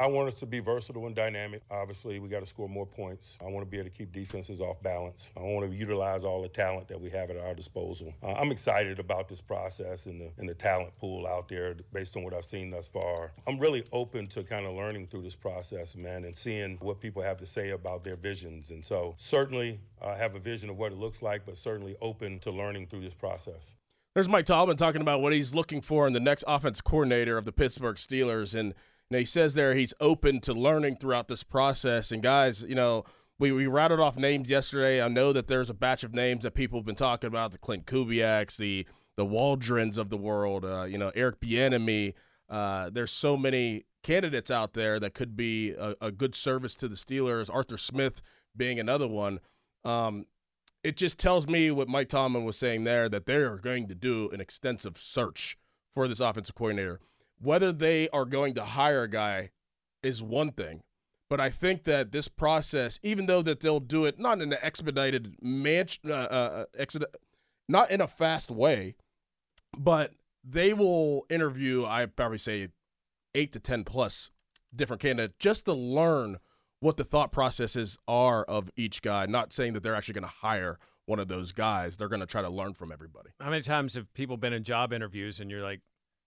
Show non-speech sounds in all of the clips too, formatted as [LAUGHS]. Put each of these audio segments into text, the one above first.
I want us to be versatile and dynamic. Obviously, we got to score more points. I want to be able to keep defenses off balance. I want to utilize all the talent that we have at our disposal. Uh, I'm excited about this process and the, and the talent pool out there based on what I've seen thus far. I'm really open to kind of learning through this process, man, and seeing what people have to say about their visions. And so, certainly, I have a vision of what it looks like, but certainly open to learning through this process. There's Mike Tomlin talking about what he's looking for in the next offense coordinator of the Pittsburgh Steelers. And now he says there he's open to learning throughout this process. And guys, you know, we, we rattled off names yesterday. I know that there's a batch of names that people have been talking about: the Klint Kubiaks, the the Waldrons of the world, uh, you know, Eric Bieniemy. Uh, there's so many candidates out there that could be a, a, good service to the Steelers. Arthur Smith being another one. Um, it just tells me what Mike Tomlin was saying there that they are going to do an extensive search for this offensive coordinator. Whether they are going to hire a guy is one thing, but I think that this process, even though that they'll do it not in an expedited manch, uh, uh, exed- not in a fast way, but they will interview. I probably say eight to ten plus different candidates just to learn what the thought processes are of each guy. Not saying that they're actually going to hire one of those guys. They're going to try to learn from everybody. How many times have people been in job interviews and you're like,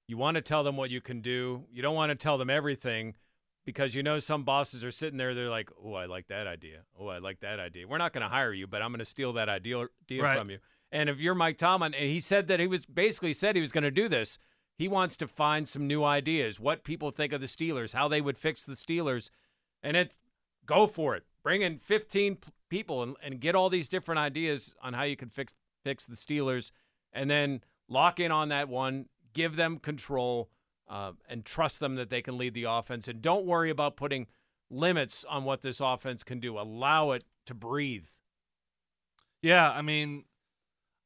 you want to tell them what you can do. You don't want to tell them everything because you know some bosses are sitting there. They're like, "Oh, I like that idea. Oh, I like that idea. We're not going to hire you, but I'm going to steal that idea, idea Right. from you." And if you're Mike Tomlin, and he said that he was basically said he was going to do this. He wants to find some new ideas, what people think of the Steelers, how they would fix the Steelers, and it's go for it. Bring in 15 people and, and get all these different ideas on how you can fix fix the Steelers, and then lock in on that one. Give them control uh, and trust them that they can lead the offense. And don't worry about putting limits on what this offense can do. Allow it to breathe. Yeah, I mean,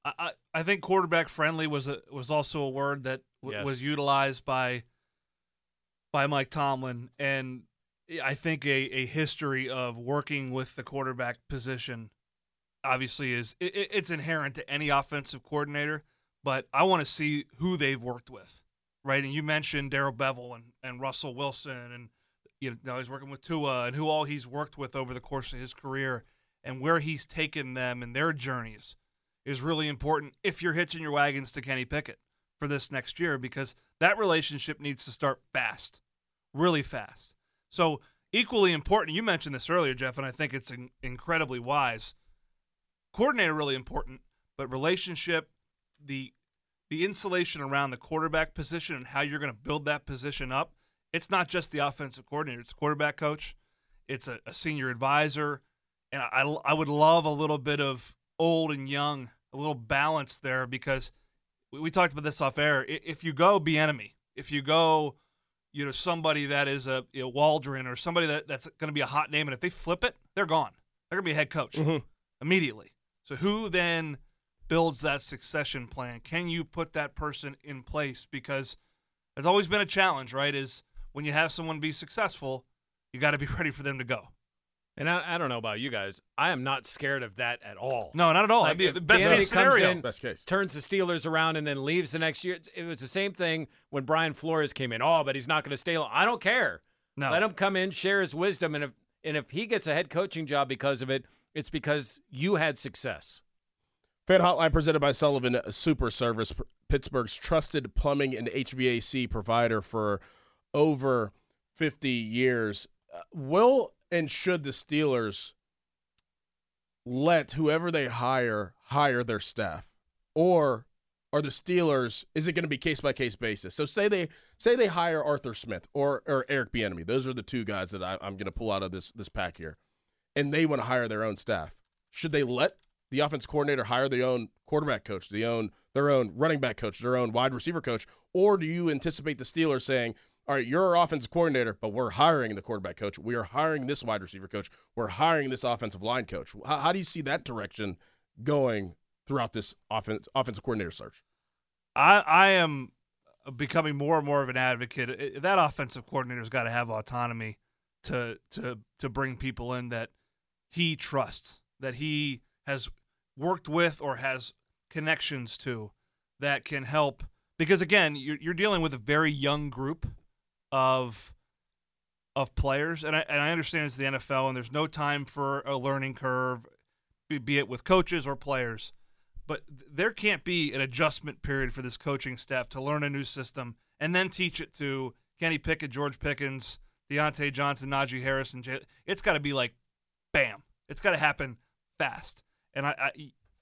I I, I think quarterback friendly was a, was also a word that w- Yes. was utilized by by Mike Tomlin, and I think a, a history of working with the quarterback position obviously is it- it's inherent to any offensive coordinator. But I want to see who they've worked with, right? And you mentioned Darrell Bevell and, and Russell Wilson, and you know he's working with Tua, and who all he's worked with over the course of his career, and where he's taken them and their journeys is really important if you're hitching your wagons to Kenny Pickett for this next year because that relationship needs to start fast, really fast. So, equally important, you mentioned this earlier, Jeff, and I think it's in- incredibly wise. Coordinator really important, but relationship, the the insulation around the quarterback position and how you're going to build that position up. It's not just the offensive coordinator; it's quarterback coach, it's a, a senior advisor, and I, I would love a little bit of old and young, a little balance there because we, we talked about this off air. If you go Bieniemy, if you go, you know, somebody that is a you know, Waldron or somebody that, that's going to be a hot name, and if they flip it, they're gone. They're going to be a head coach mm-hmm. immediately. So who then builds that succession plan? Can you put that person in place? Because it's always been a challenge, right? Is when you have someone be successful, you got to be [LAUGHS] ready for them to go. And I, I don't know about you guys. I am not scared of that at all. No, not at all. Like, That'd be the best case scenario. in, Best case. turns the Steelers around and then leaves the next year. It was the same thing when Brian Flores came in. Oh, but he's not going to stay long. I don't care. No. Let him come in, share his wisdom, and if and if he gets a head coaching job because of it, it's because you had success. Fan Hotline presented by Sullivan Super Service, Pittsburgh's trusted plumbing and HVAC provider for over 50 years. Uh, Will and should the Steelers let whoever they hire hire their staff? Or are the Steelers? Is it going to be case by case basis? So say they say they hire Arthur Smith or or Eric Bieniemy. Those are the two guys that I, I'm going to pull out of this this pack here, and they want to hire their own staff. Should they let the offense coordinator hire their own quarterback coach, their own their own running back coach, their own wide receiver coach, or do you anticipate the Steelers saying, "All right, you're our offensive coordinator, but we're hiring the quarterback coach. We are hiring this wide receiver coach. We're hiring this offensive line coach." How, how do you see that direction going throughout this offense offensive coordinator search? I I am becoming more and more of an advocate. That offensive coordinator's got to have autonomy to to to bring people in that he trusts, that he has worked with or has connections to that can help. Because again, you're you're dealing with a very young group of of players, and I and I understand it's the NFL, and there's no time for a learning curve, be it with coaches or players but there can't be an adjustment period for this coaching staff to learn a new system and then teach it to Kenny Pickett, George Pickens, Diontae Johnson, Najee Harris, and Jay. It's got to be like, bam! It's got to happen fast. And I, I,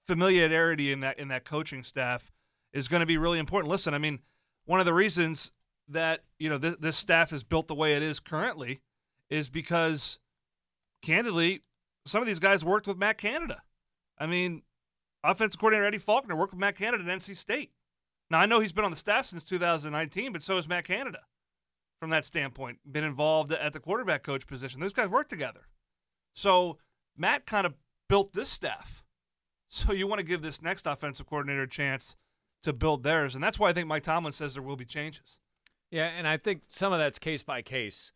familiarity in that in that coaching staff is going to be really important. Listen, I mean, one of the reasons that you know th- this staff is built the way it is currently is because, candidly, some of these guys worked with Matt Canada. I mean, offensive coordinator Eddie Faulkner worked with Matt Canada at NC State. Now I know he's been on the staff since 2019, but so has Matt Canada. From that standpoint, been involved at the quarterback coach position. Those guys work together. So Matt kind of built this staff. So you want to give this next offensive coordinator a chance to build theirs, and that's why I think Mike Tomlin says there will be changes. Yeah, and I think some of that's case by case,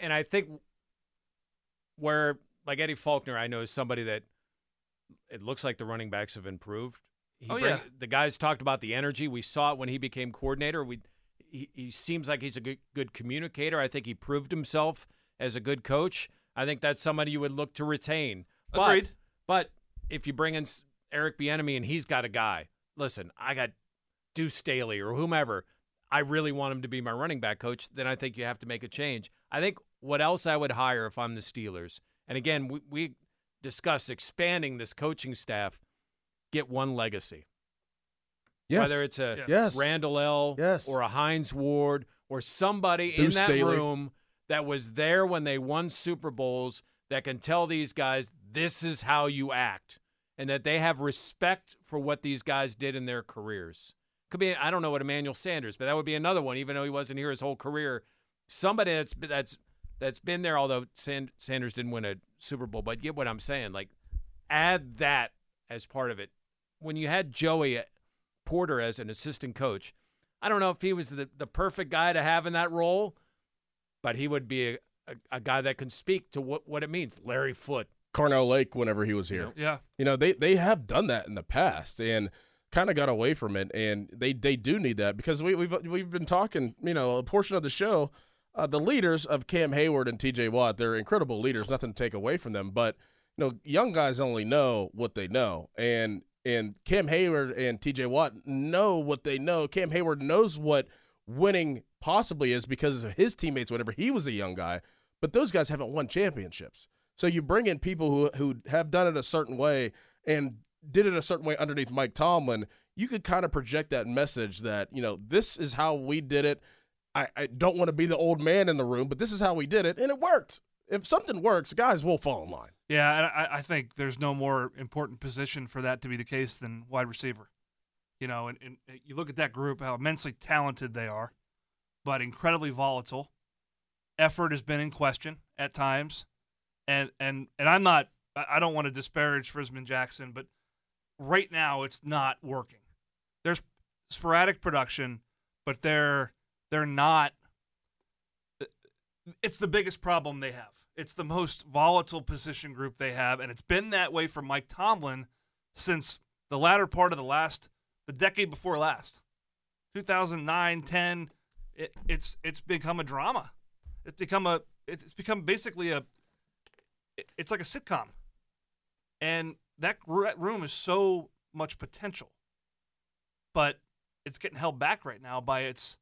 and I think where like Eddie Faulkner, I know is somebody that it looks like the running backs have improved. He oh bring, yeah, the guys talked about the energy. We saw it when he became coordinator. We he, he seems like he's a good good communicator. I think he proved himself as a good coach. I think that's somebody you would look to retain. Agreed. But, if you bring in Eric Bieniemy and he's got a guy, listen, I got Deuce Staley or whomever. I really want him to be my running back coach. Then I think you have to make a change. I think what else I would hire if I'm the Steelers. And again, we, we discuss expanding this coaching staff, get one legacy. Yes. Whether it's a Yes. Randle El. Yes. or a Hines Ward or somebody in that Staley. room that was there when they won Super Bowls that can tell these guys this is how you act and that they have respect for what these guys did in their careers. Could be I don't know what Emmanuel Sanders, but that would be another one even though he wasn't here his whole career. Somebody that's that's that's been there although Sand, Sanders didn't win a Super Bowl, but get what I'm saying like add that as part of it. When you had Joey Porter as an assistant coach, I don't know if he was the, the perfect guy to have in that role, but he would be a, a, a guy that can speak to what, what it means. Larry Foote. Carnell Lake whenever he was here. yeah. You know, they they have done that in the past and kind of got away from it, and they they do need that because we, we've we've been talking. You know, a portion of the show, uh, the leaders of Cam Hayward and T.J. Watt, they're incredible leaders. Nothing to take away from them, but you know, young guys only know what they know, and and Cam Hayward and T.J. Watt know what they know. Cam Hayward knows what winning possibly is because of his teammates whenever he was a young guy, but those guys haven't won championships. So you bring in people who who have done it a certain way and did it a certain way underneath Mike Tomlin. You could kind of project that message that you know this is how we did it. I, I don't want to be the old man in the room, but this is how we did it, and it worked. If something works, guys will fall in line. Yeah, and I, I think there's no more important position for that to be the case than wide receiver. You know, and, and you look at that group, how immensely talented they are, but incredibly volatile. Effort has been in question at times, and and and I'm not. I don't want to disparage Frisman Jackson, but right now it's not working. There's sporadic production, but they're they're not. Uh, it's the biggest problem they have. It's the most volatile position group they have, and it's been that way for Mike Tomlin since the latter part of the last, the decade before last, 2009, 10. It, it's it's become a drama. It's become a it's become basically a it's like a sitcom, and that room is so much potential, but it's getting held back right now by its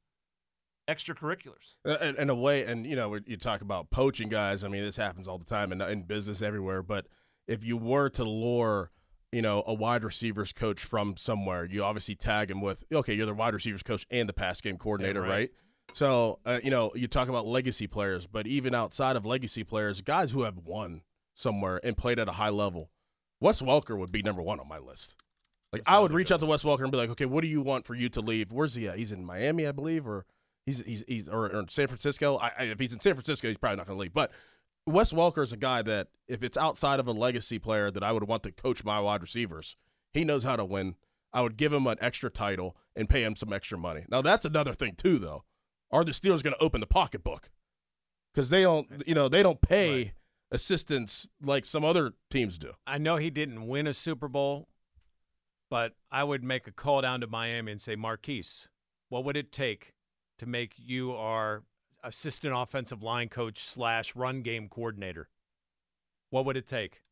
extracurriculars. Uh, In, in a way, and you know, you talk about poaching guys. I mean, this happens all the time in, in business everywhere. But if you were to lure, you know, a wide receivers coach from somewhere, you obviously tag him with, okay, you're the wide receivers coach and the pass game coordinator, right. right. So, uh, you know, you talk about legacy players, but even outside of legacy players, guys who have won somewhere and played at a high level, Wes Welker would be number one on my list. Like, I would reach out to Wes Welker and be like, okay, what do you want for you to leave? Where's he at? He's in Miami, I believe, or he's he's he's or, or San Francisco. I, I, if he's in San Francisco, he's probably not going to leave. But Wes Welker is a guy that if it's outside of a legacy player that I would want to coach my wide receivers, he knows how to win. I would give him an extra title and pay him some extra money. Now that's another thing too, though. Are the Steelers going to open the pocketbook? Because they don't, you know, they don't pay assistants like some other teams do. I know he didn't win a Super Bowl, but I would make a call down to Miami and say, Marquise, what would it take to make you our assistant offensive line coach slash run game coordinator? What would it take?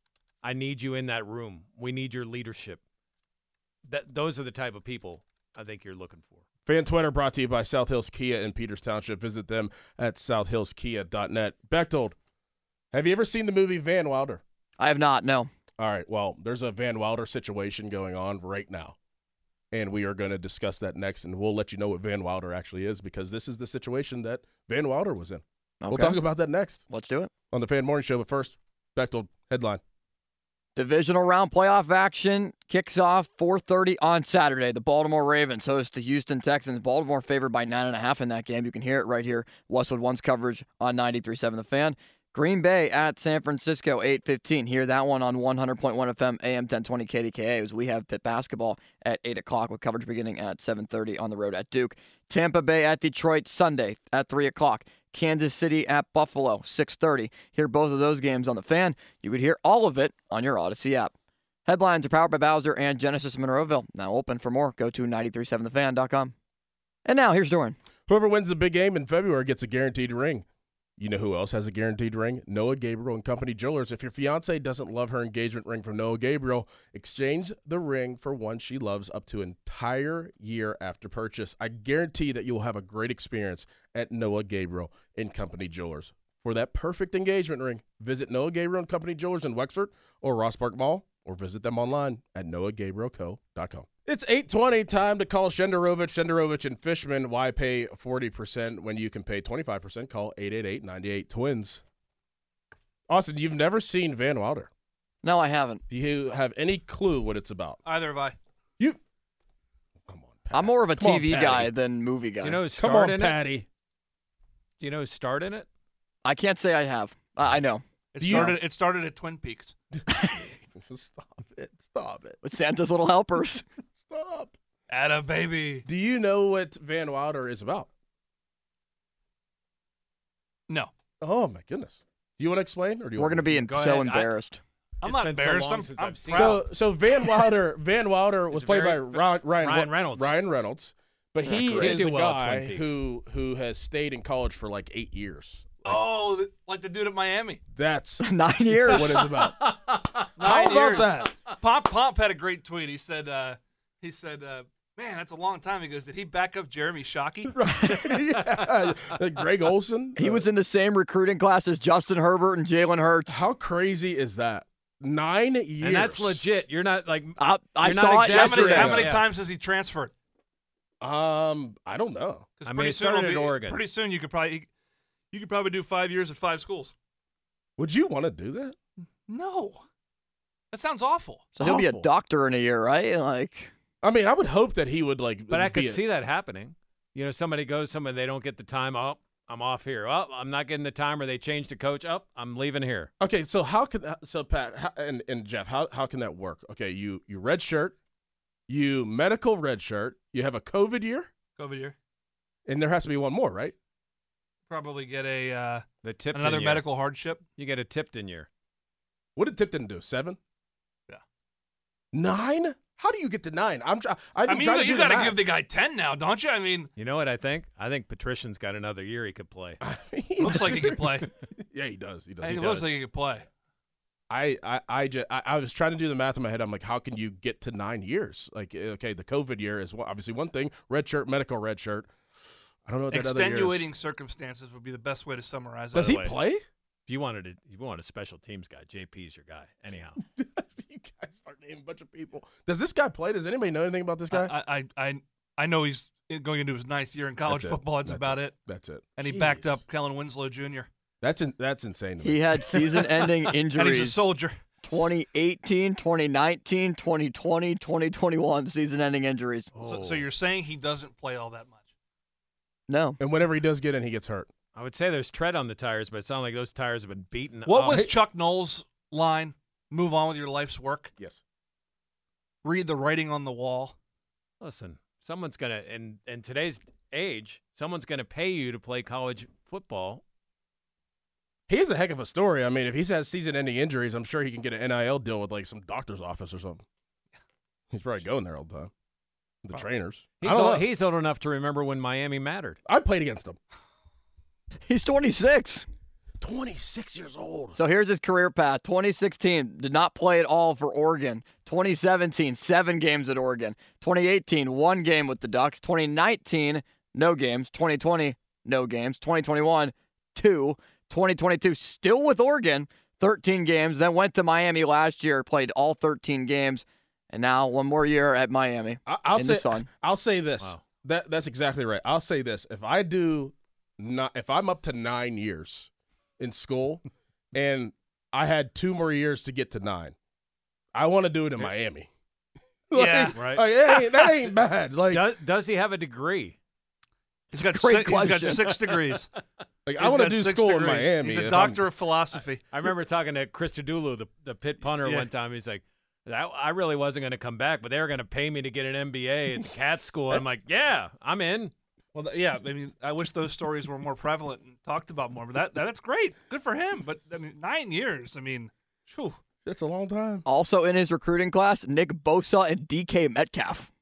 I need you in that room. We need your leadership. That those are the type of people I think you're looking for. Fan Twitter brought to you by South Hills Kia in Peters Township. Visit them at southhillskia.net. Bechtold, have you ever seen the movie Van Wilder? I have not. No. All right. Well, there's a Van Wilder situation going on right now. And we are going to discuss that next. And we'll let you know what Van Wilder actually is because this is the situation that Van Wilder was in. We'll talk about that next Let's do it. on the Fan Morning Show. But first, back to headline. Divisional round playoff action kicks off 4:30 on Saturday. The Baltimore Ravens host the Houston Texans. Baltimore favored by nine and a half in that game. You can hear it right here. Westwood One's coverage on 93.7 The Fan. Green Bay at San Francisco, 8:15. Hear that one on 100.1 FM, AM 1020 KDKA. As we have Pitt basketball at 8 o'clock with coverage beginning at 7:30 on the road at Duke. Tampa Bay at Detroit Sunday at 3 o'clock. Kansas City at Buffalo, 6:30. Hear both of those games on the fan. You could hear all of it on your Odyssey app. Headlines are powered by Bowser and Genesis Monroeville. Now open for more. Go to 937thefan.com. And now here's Dorin. Whoever wins the big game in February gets a guaranteed ring. You know who else has a guaranteed ring? Noah Gabriel and Company Jewelers. If your fiance doesn't love her engagement ring from Noah Gabriel, exchange the ring for one she loves up to an entire year after purchase. I guarantee that you will have a great experience at Noah Gabriel and Company Jewelers. For that perfect engagement ring, visit Noah Gabriel and Company Jewelers in Wexford or Ross Park Mall or visit them online at noahgabrielco.com. It's 820 time to call Shenderovich, Shenderovich and Fishman. Why pay 40% when you can pay 25%? Call 888-98-TWINS. Austin, you've never seen Van Wilder. No, I haven't. Do you have any clue what it's about? Either have I. You Come on, Patty. I'm more of a Come TV Patty. guy than movie guy. Do you know who Come starred on, in it? Patty. Do you know who starred in it? I can't say I have. Uh, I know. It Do you- started. It started at Twin Peaks. [LAUGHS] [LAUGHS] Stop it. Stop it. With Santa's Little Helpers. [LAUGHS] Stop. Atta baby. Do you know what Van Wilder is about? No, Oh my goodness. Do you want to explain or do you We're want going to me be in, Go so ahead. I- embarrassed. I'm It's not been so embarrassed. long I'm, since I'm I've seen proud. So so Van Wilder Van Wilder was He's played by very- Ryan, Ryan, Ryan Reynolds. Ryan Reynolds, but he correct. is He a well at guy Peaks. who who has stayed in college for like eight years. Oh, th- like the dude at Miami. That's [LAUGHS] Nine years. what it's about. [LAUGHS] Nine about years. that? Pomp Pomp had a great tweet. He said, uh, he said, uh, man, that's a long time. He goes, did he back up Jeremy Shockey? [LAUGHS] yeah. Like Greg Olsen. He was in the same recruiting class as Justin Herbert and Jalen Hurts. How crazy is that? Nine years. And that's legit. You're not like I, I You're not saw it How exaggerating. many, yesterday. how many Yeah. times has he transferred? Um, I don't know. 'Cause I mean, pretty it soon started it'll at be- Oregon. Pretty soon you could probably you could probably do five years at five schools. Would you want to do that? No, that sounds awful. So he'll be a Awful. doctor in a year, right? Like, I mean, I would hope that he would like. But I be could a- see that happening. You know, somebody goes somewhere, they don't get the time. Oh, I'm off here. Oh, I'm not getting the time, or they change the coach. Oh, I'm leaving here. Okay, so how could uh, so Pat how, and and Jeff, how how can that work? Okay, you you red shirt, you medical red shirt, you have a COVID year, COVID year. and there has to be one more, right? Probably get a uh, The Tipton another year. medical hardship. You get a Tipton year. What did Tipton do? Seven? Yeah. Nine? How do you get to nine? I'm trying. I've I been mean, trying you, you got to give the guy ten now, don't you? I mean, You know what I think? I think Patrician's got another year he could play. [LAUGHS] math. [LAUGHS] looks like he could play. [LAUGHS] yeah, he does. He does. I He think looks does. like he could play. I, I, I, just, I, I was trying to do the math in my head. I'm like, how can you get to nine years? Like, eh, okay, the COVID year is obviously one thing. Red shirt, medical red shirt. I don't know what that other. Extenuating circumstances would be the best way to summarize it. Does he way. play? If you wanted to, if you want a special teams guy, JP is your guy. Anyhow, [LAUGHS] You guys start naming a bunch of people. Does this guy play? Does anybody know anything about this guy? I, I I I know he's going into his ninth year in college That's football. That's, That's about it. it. That's it. And he backed up Kellen Winslow Jr. That's in, that's insane to me. He had [LAUGHS] season-ending [LAUGHS] And he's a injuries. soldier. 2018, 2019, 2020, 2021 season-ending injuries. So, so you're saying he doesn't play all that much? No. and whenever he does get in, he gets hurt. I would say there's tread on the tires, but it sounds like those tires have been beaten. What up. was Chuck Noll's line? Move on with your life's work. Yes. Read the writing on the wall. Listen, someone's gonna in in today's age, someone's gonna pay you to play college football. He has a heck of a story. I mean, if he has season-ending injuries, I'm sure he can get an NIL deal with like some doctor's office or something. He's probably going there all the time. The trainers. He's old, he's old enough to remember when Miami mattered. I played against him. [LAUGHS] He's 26. 26 years old. So here's his career path. 2016 did not play at all for Oregon. 2017 seven games at Oregon. 2018 one game with the Ducks. 2019 no games. 2020 no games. 2021 two. 2022 still with Oregon. 13 games. Then went to Miami last year. Played all 13 games. And now one more year at Miami. I, I'll in say the sun. I'll say this. Wow. That that's exactly right. I'll say this. If I do not if I'm up to 9 years in school [LAUGHS] and I had two more years to get to 9. I want to do it in Miami. [LAUGHS] Yeah. Right. like, that, ain't, that ain't bad. [LAUGHS] Like, Does, does he have a degree? He's got Great six, he's got six degrees. like I want to do six school in. Miami. He's a doctor I'm- of philosophy. I remember talking to Christodoulou, the the Pitt punter, Yeah. one time. He's like, I, I really wasn't going to come back, but they were going to pay me to get an MBA at the Katz [LAUGHS] school. I'm like, yeah, I'm in. Well, yeah. I mean, I wish those stories were more prevalent and talked about more. But that that's great. Good for him. But I mean, nine years. I mean, phew. It's a long time. Also in his recruiting class, Nick Bosa and DK Metcalf.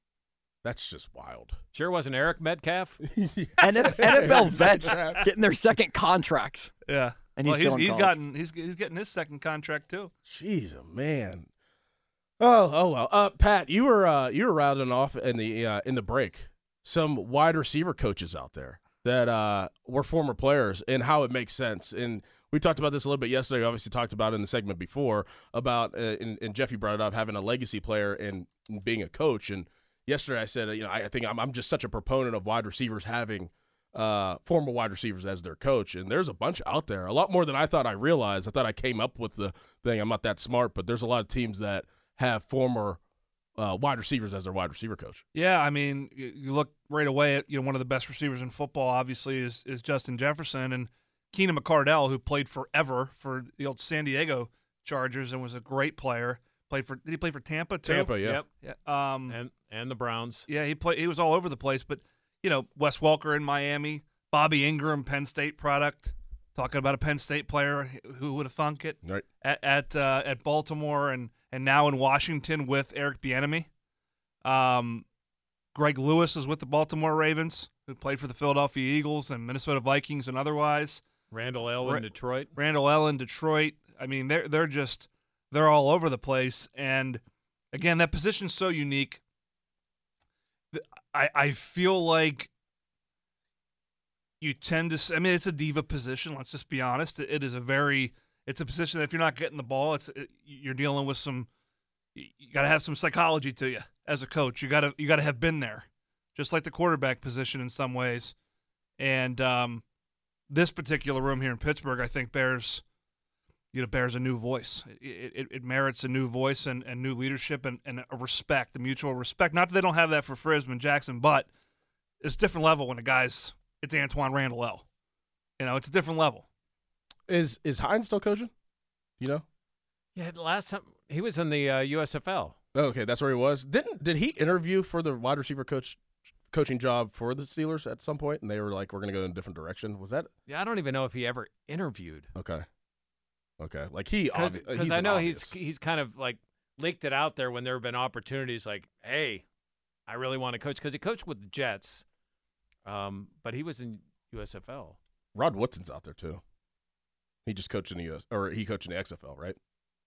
That's just wild. Sure wasn't Eric Metcalf? [LAUGHS] [LAUGHS] NF- NFL vets getting their second contracts. Yeah. And well, he's still he's gotten he's he's getting his second contract too. Jeez, oh, man. Oh, oh well. Uh, Pat, you were uh, you were rattling off in the uh, in the break some wide receiver coaches out there that uh, were former players and how it makes sense. And we talked about this a little bit yesterday. We obviously talked about it in the segment before about uh, and, and Jeffy brought it up having a legacy player and, being a coach. And yesterday I said, you know, I, I think I'm, I'm just such a proponent of wide receivers having uh, former wide receivers as their coach. And there's a bunch out there, a lot more than I thought I realized. I thought I came up with the thing. I'm not that smart, but there's a lot of teams that have former uh, wide receivers as their wide receiver coach. Yeah, I mean, you, you look right away at you know one of the best receivers in football. Obviously, is is Justin Jefferson and Keenan McCardell, who played forever for the old San Diego Chargers and was a great player. Played for did he play for Tampa too? Tampa, yeah. Yep. Yeah. Um. And and the Browns. Yeah, he played. He was all over the place. But you know, Wes Welker in Miami, Bobby Engram, Penn State product. Talking about a Penn State player, who would have thunk it Right. at at, uh, at Baltimore and and now in Washington with Eric Bieniemy. Um, Greg Lewis is with the Baltimore Ravens, who played for the Philadelphia Eagles and Minnesota Vikings and otherwise. Randall Elwin, Ra- Detroit. Randall Ellen, Detroit. I mean, they're they're just they're all over the place. And again, that position's so unique. I I feel like you tend to. I mean, it's a diva position. Let's just be honest. It is a very. It's a position that if you're not getting the ball, it's it, you're dealing with some. You, got to have some psychology to you as a coach. You got to you got to have been there, just like the quarterback position in some ways. And um, this particular room here in Pittsburgh, I think bears, you know, bears a new voice. It, it, it merits a new voice and, and new leadership and, and a respect, a mutual respect. Not that they don't have that for Frisman Jackson, but it's a different level when a guy's it's Antwaan Randle El. You know, it's a different level. Is is Hines still coaching? You know? Yeah, the last time he was in the uh, USFL. Oh, okay, that's where he was. Didn't did he interview for the wide receiver coach coaching job for the Steelers at some point and they were like we're going to go in a different direction? Was that Yeah, I don't even know if he ever interviewed. okay? Okay. Like he Because he's I know he's he's kind of like leaked it out there when there have been opportunities like, hey, I really want to coach because he coached with the Jets, um, but he was in USFL. Rod Woodson's out there too. He just coached in the US or he coached in the XFL, right?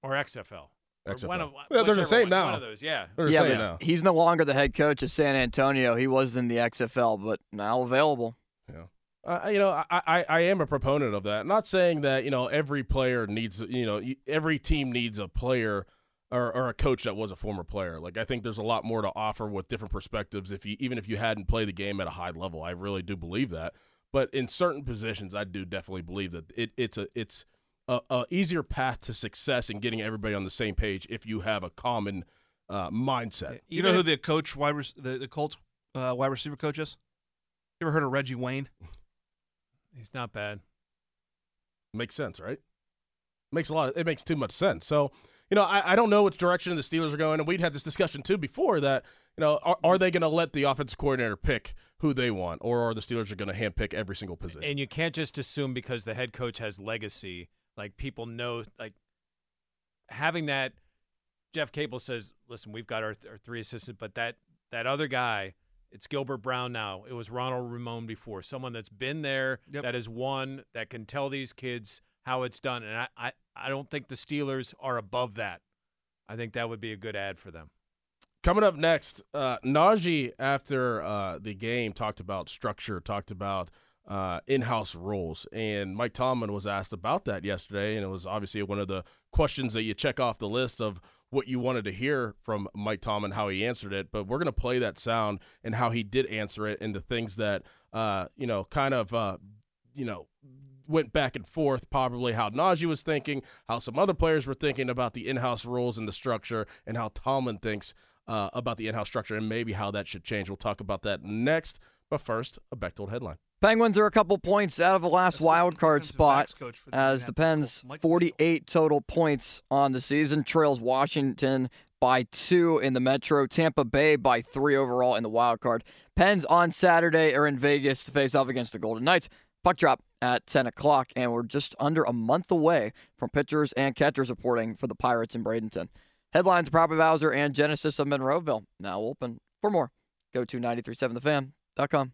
or XFL. Or XFL. one of- yeah, they're the same one, now. One of those, yeah. They're the yeah, same now. he's no longer the head coach of San Antonio. He was in the XFL, but now available. Yeah. Uh, you know, I, I, I am a proponent of that. Not saying that, you know, every player needs, you know, every team needs a player or, or a coach that was a former player. Like I think there's a lot more to offer with different perspectives. If you even if you hadn't played the game at a high level, I really do believe that. But in certain positions, I do definitely believe that it, it's a it's a, a, easier path to success in getting everybody on the same page if you have a common uh, mindset. You know who the coach wide the, the Colts uh, wide receiver coach is? You ever heard of Reggie Wayne? He's not bad. Makes sense, right? Makes a lot. Of, it makes too much sense. So you know, I, I don't know which direction the Steelers are going, and we'd had this discussion too before that. You know, are, are they going to let the offensive coordinator pick who they want, or are the Steelers are going to handpick every single position? And you can't just assume because the head coach has legacy, like people know, like having that. Jeff Capel says, "Listen, we've got our, our three assistants, but that that other guy." It's Gilbert Brown now. It was Ronald Ramon before. Someone that's been there, yep. that has won, that can tell these kids how it's done. And I, I, I don't think the Steelers are above that. I think that would be a good ad for them. Coming up next, uh, Najee after uh, the game talked about structure, talked about uh, in-house rules, and Mike Tomlin was asked about that yesterday, and it was obviously one of the questions that you check off the list of what you wanted to hear from Mike Tomlin, how he answered it. But we're going to play that sound and how he did answer it, and the things that uh, you know, kind of uh, you know, went back and forth, probably how Najee was thinking, how some other players were thinking about the in-house rules and the structure, and how Tomlin thinks uh, about the in-house structure and maybe how that should change. We'll talk about that next. But first, a Bechtold headline. Penguins are a couple points out of the last wild card spot the as the Pens 48 total points on the season trails Washington by two in the Metro, Tampa Bay by three overall in the wild card. Pens on Saturday are in Vegas to face off against the Golden Knights. Puck drop at 10 o'clock, and we're just under a month away from pitchers and catchers reporting for the Pirates in Bradenton. Headlines Proper Bowser and Genesis of Monroeville now open. For more, go to 937thefan.com.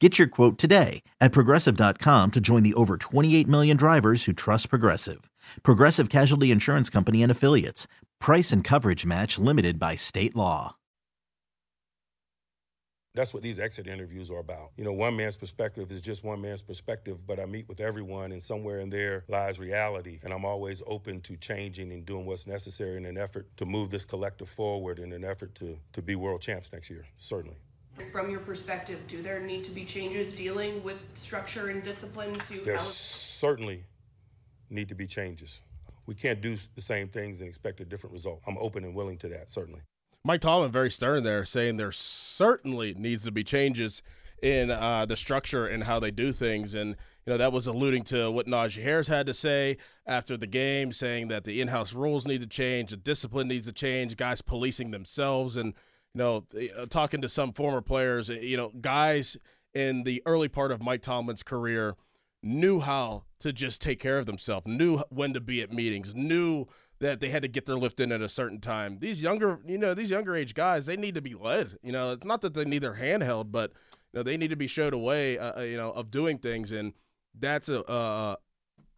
Get your quote today at progressive.com to join the over 28 million drivers who trust Progressive. Progressive Casualty Insurance Company and Affiliates. Price and coverage match limited by state law. That's what these exit interviews are about. You know, one man's perspective is just one man's perspective, but I meet with everyone, and somewhere in there lies reality. And I'm always open to changing and doing what's necessary in an effort to move this collective forward in an effort to, to be world champs next year, certainly. From your perspective, do there need to be changes dealing with structure and discipline to? There certainly need to be changes. We can't do the same things and expect a different result. I'm open and willing to that, certainly. Mike Tomlin very stern there, saying there certainly needs to be changes in uh, the structure and how they do things. And, you know, that was alluding to what Najee Harris had to say after the game, saying that the in house rules need to change, the discipline needs to change, guys policing themselves. And, you know, uh, talking to some former players, you know, guys in the early part of Mike Tomlin's career knew how to just take care of themselves, knew when to be at meetings, knew that they had to get their lift in at a certain time. These younger, you know, these younger age guys, they need to be led. You know, it's not that they need their handheld, but you know, they need to be showed a way, uh, uh you know, of doing things, and that's a, uh,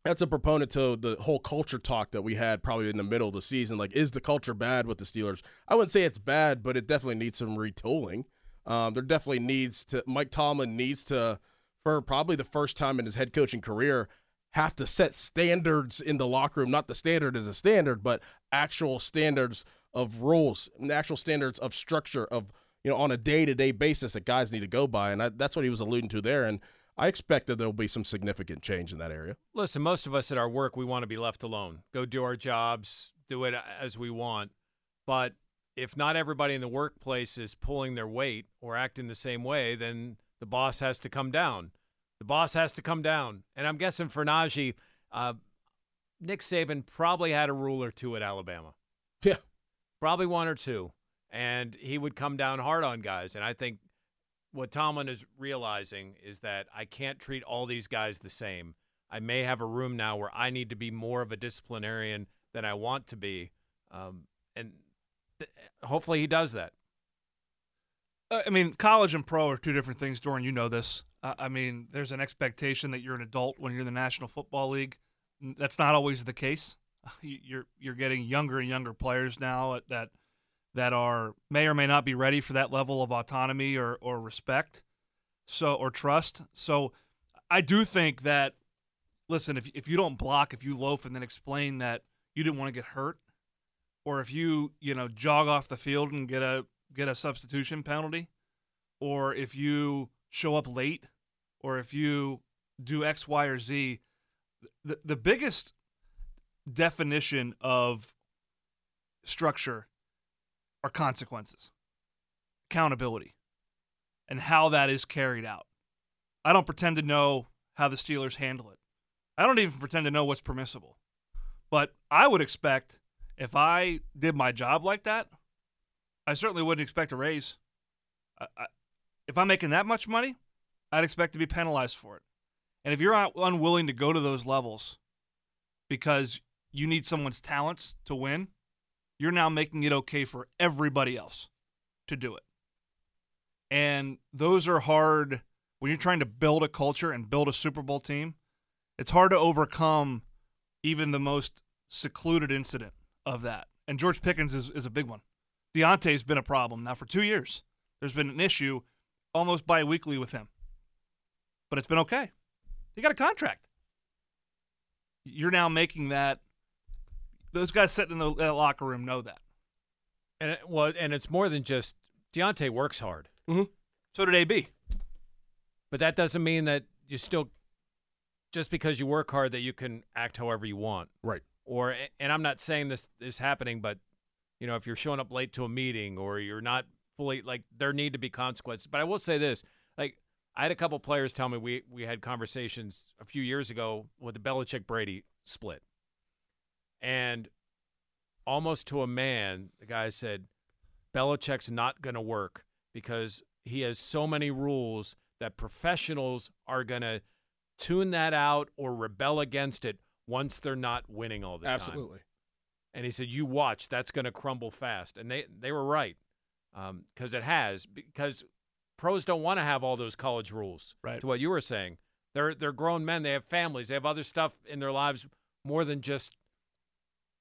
that's a proponent to the whole culture talk that we had probably in the middle of the season. Like, is the culture bad with the Steelers? I wouldn't say it's bad, but it definitely needs some retooling. Um, there definitely needs to Mike Tomlin needs to, for probably the first time in his head coaching career, have to set standards in the locker room. Not the standard as a standard, but actual standards of rules, actual standards of structure of you know on a day to day basis that guys need to go by, and I, that's what he was alluding to there. And I expect that there'll be some significant change in that area. Listen, most of us at our work, we want to be left alone, go do our jobs, do it as we want. But if not everybody in the workplace is pulling their weight or acting the same way, then the boss has to come down. The boss has to come down. And I'm guessing for Najee, uh, Nick Saban probably had a rule or two at Alabama. Yeah. Probably one or two. And he would come down hard on guys. And I think what Tomlin is realizing is that I can't treat all these guys the same. I may have a room now where I need to be more of a disciplinarian than I want to be. Um, and th- hopefully he does that. Uh, I mean, college and pro are two different things, Dorin. You know this. Uh, I mean, there's an expectation that you're an adult when you're in the National Football League. That's not always the case. [LAUGHS] You're you're getting younger and younger players now at that that are may or may not be ready for that level of autonomy or, or respect so or trust. So i do think that listen if, if you don't block if you loaf and then explain that you didn't want to get hurt or if you you know jog off the field and get a get a substitution penalty or if you show up late or if you do x y or z the, the biggest definition of structure are consequences, accountability, and how that is carried out. I don't pretend to know how the Steelers handle it. I don't even pretend to know what's permissible. But I would expect if I did my job like that, I certainly wouldn't expect a raise. I, I, if I'm making that much money, I'd expect to be penalized for it. And if you're unwilling to go to those levels because you need someone's talents to win, you're now making it okay for everybody else to do it. And those are hard when you're trying to build a culture and build a Super Bowl team. It's hard to overcome even the most secluded incident of that. And George Pickens is, is a big one. Diontae's been a problem now for two years. There's been an issue almost bi weekly with him. But it's been okay. He got a contract. You're now making that those guys sitting in the locker room know that. And it, well, and it's more than just Diontae works hard. Mm-hmm. So did AB. But that doesn't mean that you still just because you work hard that you can act however you want. Right. Or and I'm not saying this is happening, but you know, if you're showing up late to a meeting or you're not fully like there need to be consequences. But I will say this, like I had a couple players tell me we we had conversations a few years ago with the Belichick Brady split. And almost to a man, the guy said, Belichick's not going to work because he has so many rules that professionals are going to tune that out or rebel against it once they're not winning all the Absolutely. time. Absolutely. And he said, "You watch, that's going to crumble fast." And they they were right because um, it has. Because pros don't want to have all those college rules. Right. To what you were saying, they're they're grown men. They have families. They have other stuff in their lives more than just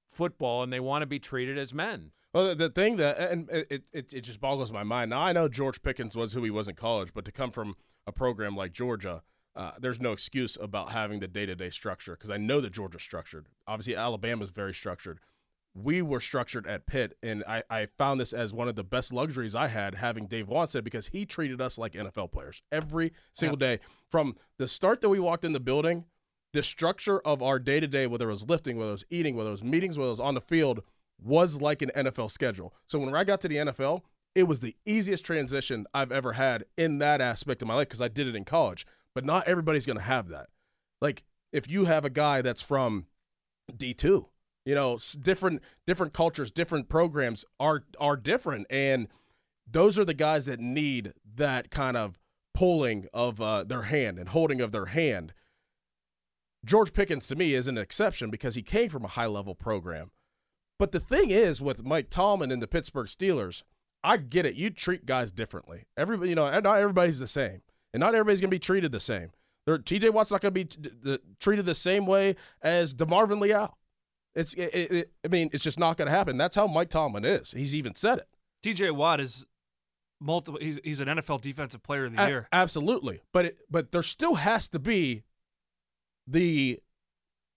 football and they want to be treated as men. Well, the thing that and it, it it just boggles my mind. Now I know George Pickens was who he was in college, but to come from a program like Georgia, uh, there's no excuse about having the day to day structure because I know that Georgia's structured. Obviously, Alabama's very structured. We were structured at Pitt, and I, I found this as one of the best luxuries I had having Dave Wannstedt because he treated us like NFL players every single day. From the start that we walked in the building the structure of our day to day, whether it was lifting, whether it was eating, whether it was meetings, whether it was on the field, was like an NFL schedule. So when I got to the NFL, it was the easiest transition I've ever had in that aspect of my life because I did it in college. But not everybody's going to have that. Like if you have a guy that's from D2, you know, different different cultures, different programs are are different and those are the guys that need that kind of pulling of uh, their hand and holding of their hand George Pickens to me is an exception because he came from a high level program. But the thing is with Mike Tomlin and the Pittsburgh Steelers, I get it. You treat guys differently. Everybody, you know, not everybody's the same, and not everybody's going to be treated the same. T.J. Watt's not going to be t- the, treated the same way as DeMarvin Leal. It's, it, it, I mean, it's just not going to happen. That's how Mike Tomlin is. He's even said it. T.J. Watt is multiple. He's, he's an NFL Defensive Player of the A- Year. absolutely, but it, but there still has to be the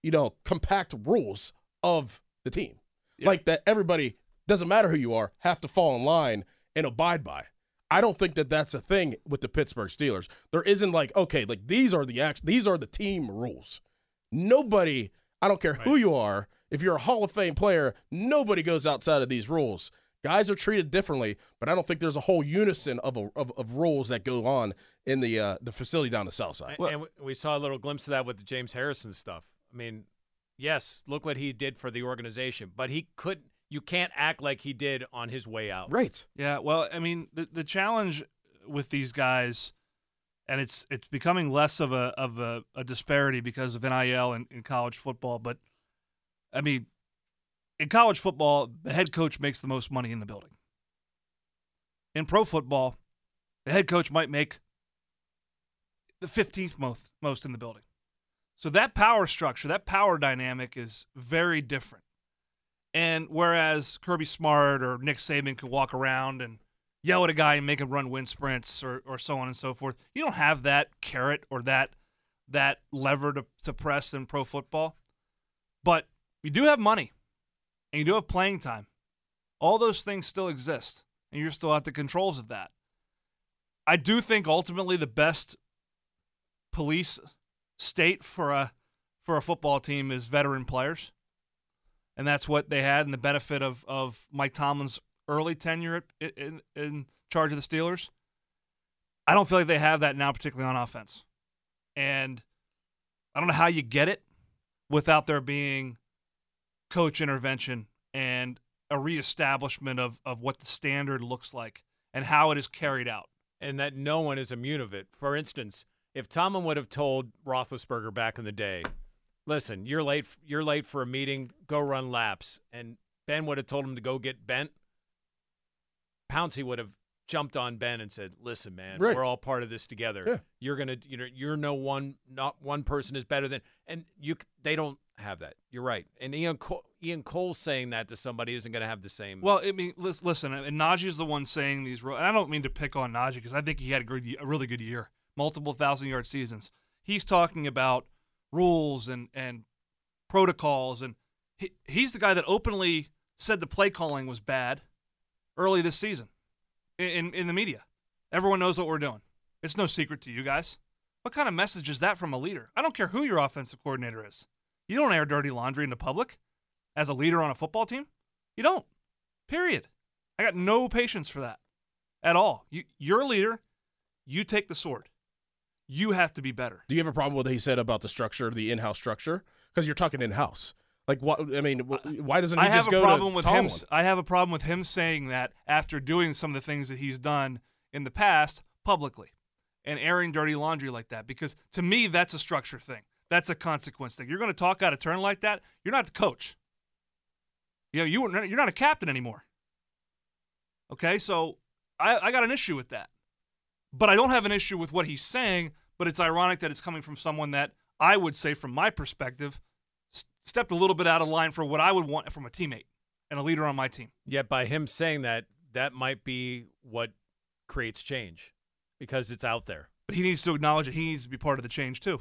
you know compact rules of the team, like that. Everybody doesn't matter who you are, have to fall in line and abide by. I don't think that that's a thing with the Pittsburgh Steelers. There isn't like okay, like these are the act, these are the team rules. Nobody, I don't care who you are, if you're a Hall of Fame player, nobody goes outside of these rules. Guys are treated differently, but I don't think there's a whole unison of a, of, of rules that go on in the uh, the facility down the south side. And, and we- we saw a little glimpse of that with the James Harrison stuff. I mean, yes, look what he did for the organization, but he couldn't. You can't act like he did on his way out. Right. Yeah, well, I mean, the the challenge with these guys, and it's it's becoming less of a of a, a disparity because of NIL in, in college football. But I mean, in college football, the head coach makes the most money in the building. In pro football, the head coach might make the fifteenth most most in the building. So that power structure, that power dynamic is very different. And whereas Kirby Smart or Nick Saban could walk around and yell at a guy and make him run wind sprints or, or so on and so forth, you don't have that carrot or that that lever to, to press in pro football. But you do have money and you do have playing time. All those things still exist, and you're still at the controls of that. I do think ultimately the best police state for a for a football team is veteran players and that's what they had and the benefit of, of Mike Tomlin's early tenure in, in, in charge of the Steelers. I don't feel like they have that now, particularly on offense. And I don't know how you get it without there being coach intervention and a reestablishment of, of what the standard looks like and how it is carried out. and that no one is immune of it. For instance, if Tomlin would have told Roethlisberger back in the day, "Listen, you're late. You're late for a meeting. Go run laps," and Ben would have told him to go get bent, Pouncey would have jumped on Ben and said, "Listen, man, Right. we're all part of this together. Yeah. You're gonna, you know, you're no one. Not one person is better than." And you, they don't have that. You're right. And Ian Cole, Ian Cole saying that to somebody isn't going to have the same. Well, I mean, listen, and Najee is the one saying these. And I don't mean to pick on Najee because I think he had a, good, a really good year, multiple thousand yard seasons. He's talking about rules and and protocols, and he, he's the guy that openly said the play calling was bad early this season in in the media. Everyone knows what we're doing. It's no secret to you guys. What kind of message is that from a leader? I don't care who your offensive coordinator is. You don't air dirty laundry in the public as a leader on a football team. You don't. Period. I got no patience for that at all. You, you're a leader. You take the sword. You have to be better. Do you have a problem with what he said about the structure, the in-house structure? Because you're talking in-house. Like, what? I mean, why doesn't he I have just a go problem to with Tomlin? him. I have a problem with him saying that after doing some of the things that he's done in the past publicly, and airing dirty laundry like that. Because to me, that's a structure thing. That's a consequence thing. You're going to talk out of turn like that. You're not the coach. You know, you you're not a captain anymore. Okay, so I, I got an issue with that, but I don't have an issue with what he's saying. But it's ironic that it's coming from someone that I would say, from my perspective, s- stepped a little bit out of line for what I would want from a teammate and a leader on my team. Yet by him saying that, that might be what creates change because it's out there. But he needs to acknowledge it. he needs to be part of the change too.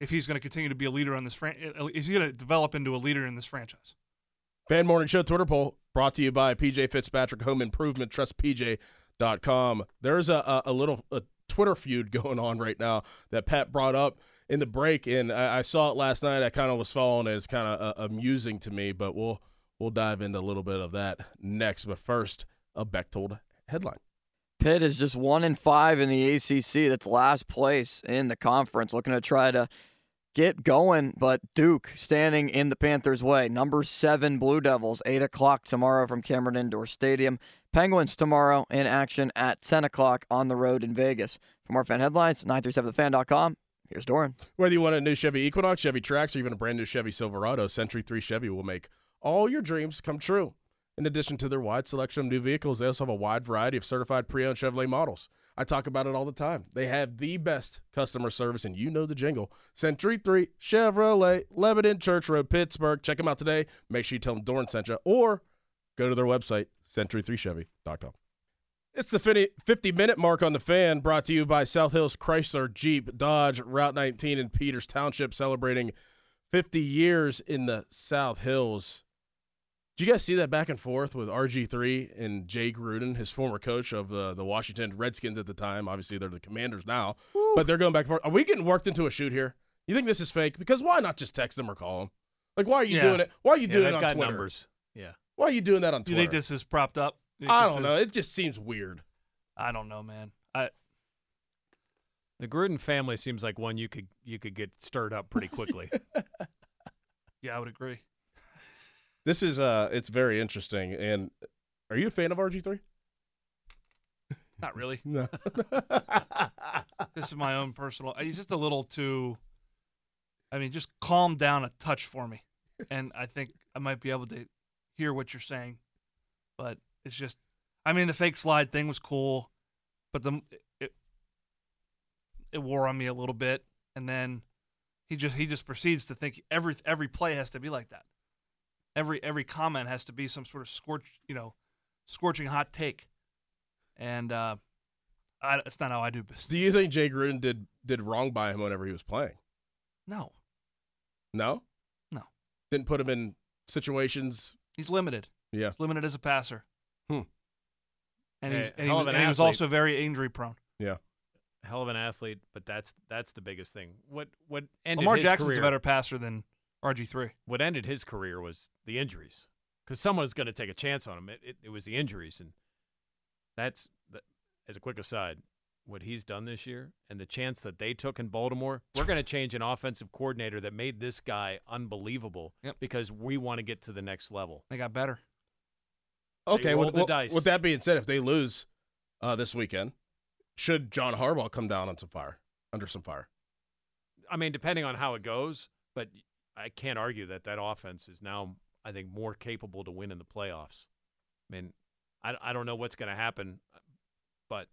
If he's going to continue to be a leader on this fran- is he going to develop into a leader in this franchise. Fan Morning Show Twitter poll brought to you by PJ Fitzpatrick Home Improvement. Trust PJ.com. There's a, a, a little a Twitter feud [LAUGHS] going on right now that Pat brought up in the break, and I, I saw it last night. I kind of was following it. It's kind of uh, amusing to me, but we'll we'll dive into a little bit of that next. But first, a Bechtold headline. Pitt is just one in five in the ACC. That's last place in the conference. Looking to try to get going, but Duke standing in the Panthers' way. Number seven Blue Devils, eight o'clock tomorrow from Cameron Indoor Stadium. Penguins tomorrow in action at ten o'clock on the road in Vegas. For more fan headlines, 937thefan.com. Here's Dorin. Whether you want a new Chevy Equinox, Chevy Trax, or even a brand new Chevy Silverado, Century 3 Chevy will make all your dreams come true. In addition to their wide selection of new vehicles, they also have a wide variety of certified pre-owned Chevrolet models. I talk about it all the time. They have the best customer service, and you know the jingle. Century 3 Chevrolet, Lebanon Church Road, Pittsburgh. Check them out today. Make sure you tell them Dorin sent you, or go to their website, century3chevy.com. It's the 50 minute mark on the fan brought to you by South Hills Chrysler Jeep Dodge Route 19 in Peters Township celebrating 50 years in the South Hills. Do you guys see that back and forth with RG3 and Jay Gruden, his former coach of uh, the Washington Redskins at the time? Obviously, they're the Commanders now, Woo. but they're going back and forth. Are we getting worked into a shoot here? You think this is fake? Because why not just text them or call them? Like, why are you yeah. doing it? Why are you yeah, doing it on got Twitter? Numbers. Yeah. Why are you doing that on Twitter? Do you think this is propped up? I don't know. Is... It just seems weird. I don't know, man. I the Gruden family seems like one you could you could get stirred up pretty quickly. [LAUGHS] yeah, I would agree. This is uh it's very interesting. And are you a fan of RG3? Not really. [LAUGHS] No. this is my own personal. He's just a little too. I mean, just calm down a touch for me, and I think I might be able to hear what you're saying. But it's just, I mean, the fake slide thing was cool, but the it, it wore on me a little bit, and then he just he just proceeds to think every every play has to be like that. Every every comment has to be some sort of scorch, you know, scorching hot take, and uh, I, it's not how I do business. Do you think Jay Gruden did did wrong by him whenever he was playing? No. No. No. Didn't put him in situations. He's limited. Yeah. He's limited as a passer. Hmm. And, he's, and, he was, and he was also very injury prone. Yeah. Hell of an athlete, but that's that's the biggest thing. What what ended Lamar his Jackson's career, a better passer than RG three. What ended his career was the injuries, because someone was going to take a chance on him. It, it, it was the injuries, and that's as a quick aside, what he's done this year and the chance that they took in Baltimore, we're going to change an offensive coordinator that made this guy unbelievable yep. because we want to get to the next level. They got better. Okay, with, with, with, that being said, if they lose uh, this weekend, should John Harbaugh come down on some fire, under some fire? I mean, depending on how it goes, but I can't argue that that offense is now, I think, more capable to win in the playoffs. I mean, I, I don't know what's going to happen, but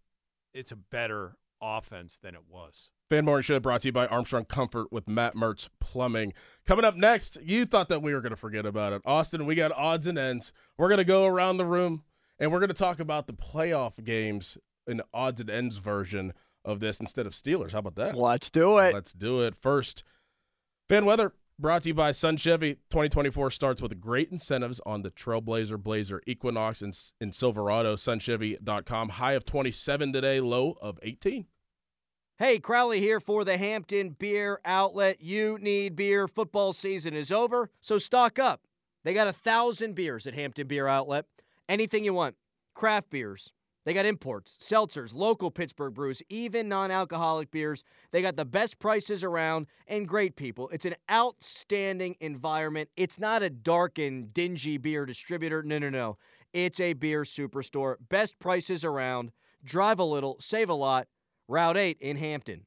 it's a better offense than it was. Fan Morning Show brought to you by Armstrong Comfort with Matt Mertz Plumbing. Coming up next, you thought that we were going to forget about it. Austin, we got odds and ends. We're going to go around the room and we're going to talk about the playoff games in odds and ends version of this instead of Steelers. How about that? Let's do it. Let's do it. First, fan weather brought to you by Sun Chevy. 2024 starts with great incentives on the Trailblazer, Blazer, Equinox, and, and Silverado. SunChevy.com. High of 27 today, low of 18. Hey, Crowley here for the Hampton Beer Outlet. You need beer. Football season is over, so stock up. They got a thousand beers at Hampton Beer Outlet. Anything you want. Craft beers. They got imports, seltzers, local Pittsburgh brews, even non alcoholic beers. They got the best prices around and great people. It's an outstanding environment. It's not a dark and dingy beer distributor. No, no, no. It's a beer superstore. Best prices around. Drive a little, save a lot. Route 8 in Hampton.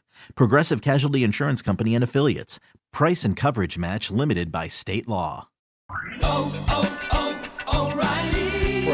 Progressive Casualty Insurance Company and Affiliates. Price and coverage match limited by state law. Oh, oh, oh!